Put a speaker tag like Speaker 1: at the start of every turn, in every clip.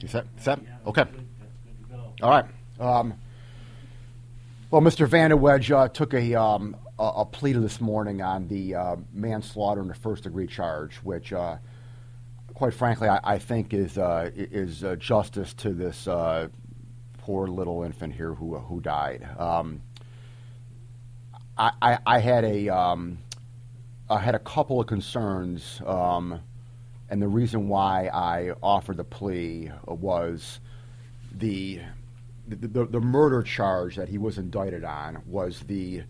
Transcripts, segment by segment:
Speaker 1: You set? Set? Okay. All right. Um, well, Mr. Vandewedge uh, took a, um, a, a plea this morning on the uh, manslaughter and the first degree charge, which, uh, quite frankly, I, I think is uh, is uh, justice to this uh, poor little infant here who who died. Um, I, I, I had a um, I had a couple of concerns. Um, and the reason why I offered the plea was the, the, the murder charge that he was indicted on was the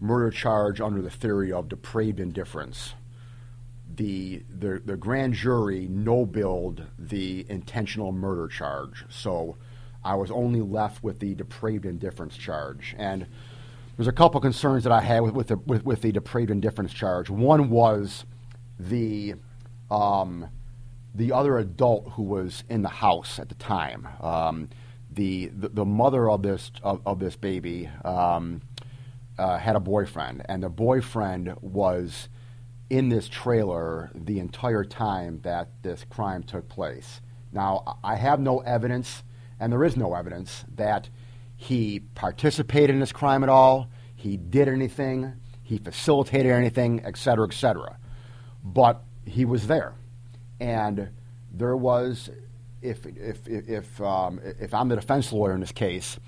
Speaker 1: murder charge under the theory of depraved indifference. The, the, the grand jury no billed the intentional murder charge, so I was only left with the depraved indifference charge. And there's a couple concerns that I had with, with, the, with, with the depraved indifference charge. One was the um, the other adult who was in the house at the time. Um, the, the, the mother of this of, of this baby um, uh, had a boyfriend, and the boyfriend was in this trailer the entire time that this crime took place. Now, I have no evidence, and there is no evidence that he participated in this crime at all. He did anything. He facilitated anything, et cetera, et cetera. But he was there and there was, if if if um, if I'm the defense lawyer in this case,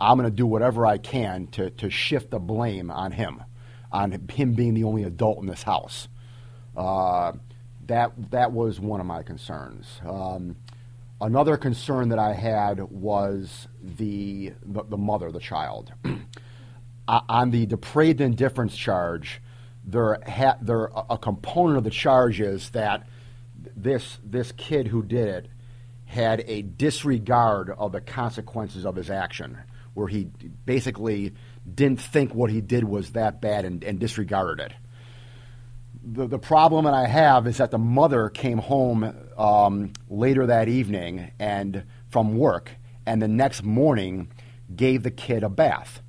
Speaker 1: I'm going to do whatever I can to to shift the blame on him, on him being the only adult in this house. Uh, that that was one of my concerns. Um, another concern that I had was the the, the mother, the child. on the depraved indifference charge, there ha- there a component of the charge is that this this kid who did it had a disregard of the consequences of his action, where he basically didn't think what he did was that bad and, and disregarded it. The, the problem that I have is that the mother came home um, later that evening and from work, and the next morning gave the kid a bath.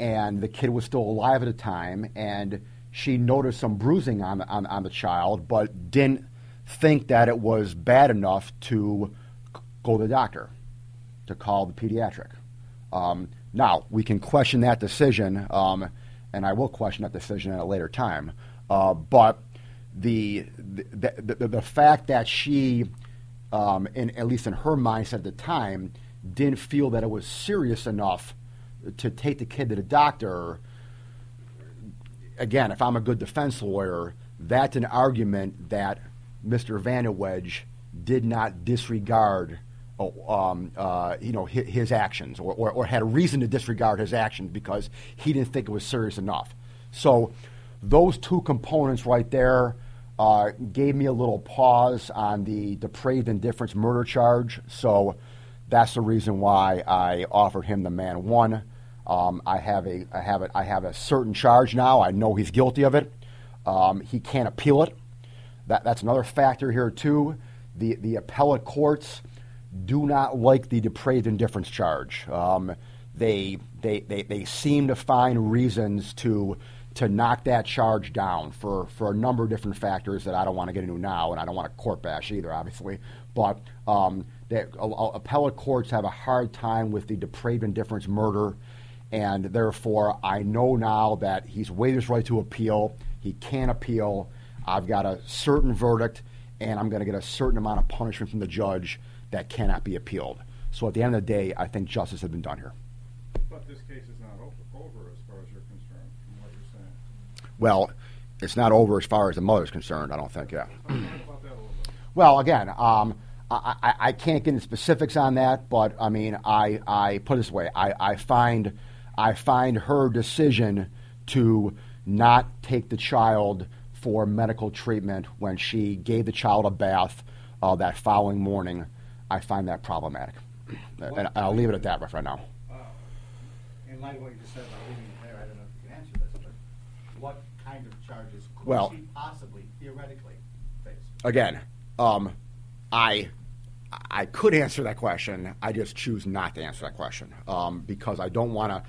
Speaker 1: And the kid was still alive at the time, and she noticed some bruising on, on, on the child, but didn't think that it was bad enough to go to the doctor, to call the pediatric. Um, now, we can question that decision, um, and I will question that decision at a later time. Uh, but the, the, the, the, fact that she, um, in, at least in her mindset at the time, didn't feel that it was serious enough to take the kid to the doctor, again, if I'm a good defense lawyer, that's an argument that Mr. Vandewedge did not disregard uh, um, uh, you know, his, his actions or, or, or, had a reason to disregard his actions because he didn't think it was serious enough. So those two components right there uh, gave me a little pause on the depraved indifference murder charge. So that's the reason why I offered him the man one. Um, I have a I have a, I have a certain charge now. I know he's guilty of it. Um, he can't appeal it. That, that's another factor here, too. The, the appellate courts do not like the depraved indifference charge. Um, they, they, they, they seem to find reasons to, to knock that charge down for, for a number of different factors that I don't want to get into now, and I don't want to court bash either, obviously. But um, that, uh, appellate courts have a hard time with the depraved indifference murder, and therefore I know now that he's waived his right to appeal. He can't appeal. I've got a certain verdict, and I'm going to get a certain amount of punishment from the judge that cannot be appealed. So at the end of the day, I think justice has been done here.
Speaker 2: This case is not over as far as you're concerned, from what you're saying.
Speaker 1: Well, it's not over as far as the mother's concerned, I don't think, yeah. well, again, um, I, I, I, can't get into specifics on that, but I mean, I, I put it this way: I, I find I find her decision to not take the child for medical treatment when she gave the child a bath uh, that following morning, I find that problematic. And I'll leave it at that right now.
Speaker 3: In light of what you just said about leaving it there, I don't know if you can answer this, but what kind of charges could
Speaker 1: Well-
Speaker 3: she possibly, theoretically, face?
Speaker 1: Again, um, I I could answer that question. I just choose not to answer that question um, because I don't want to.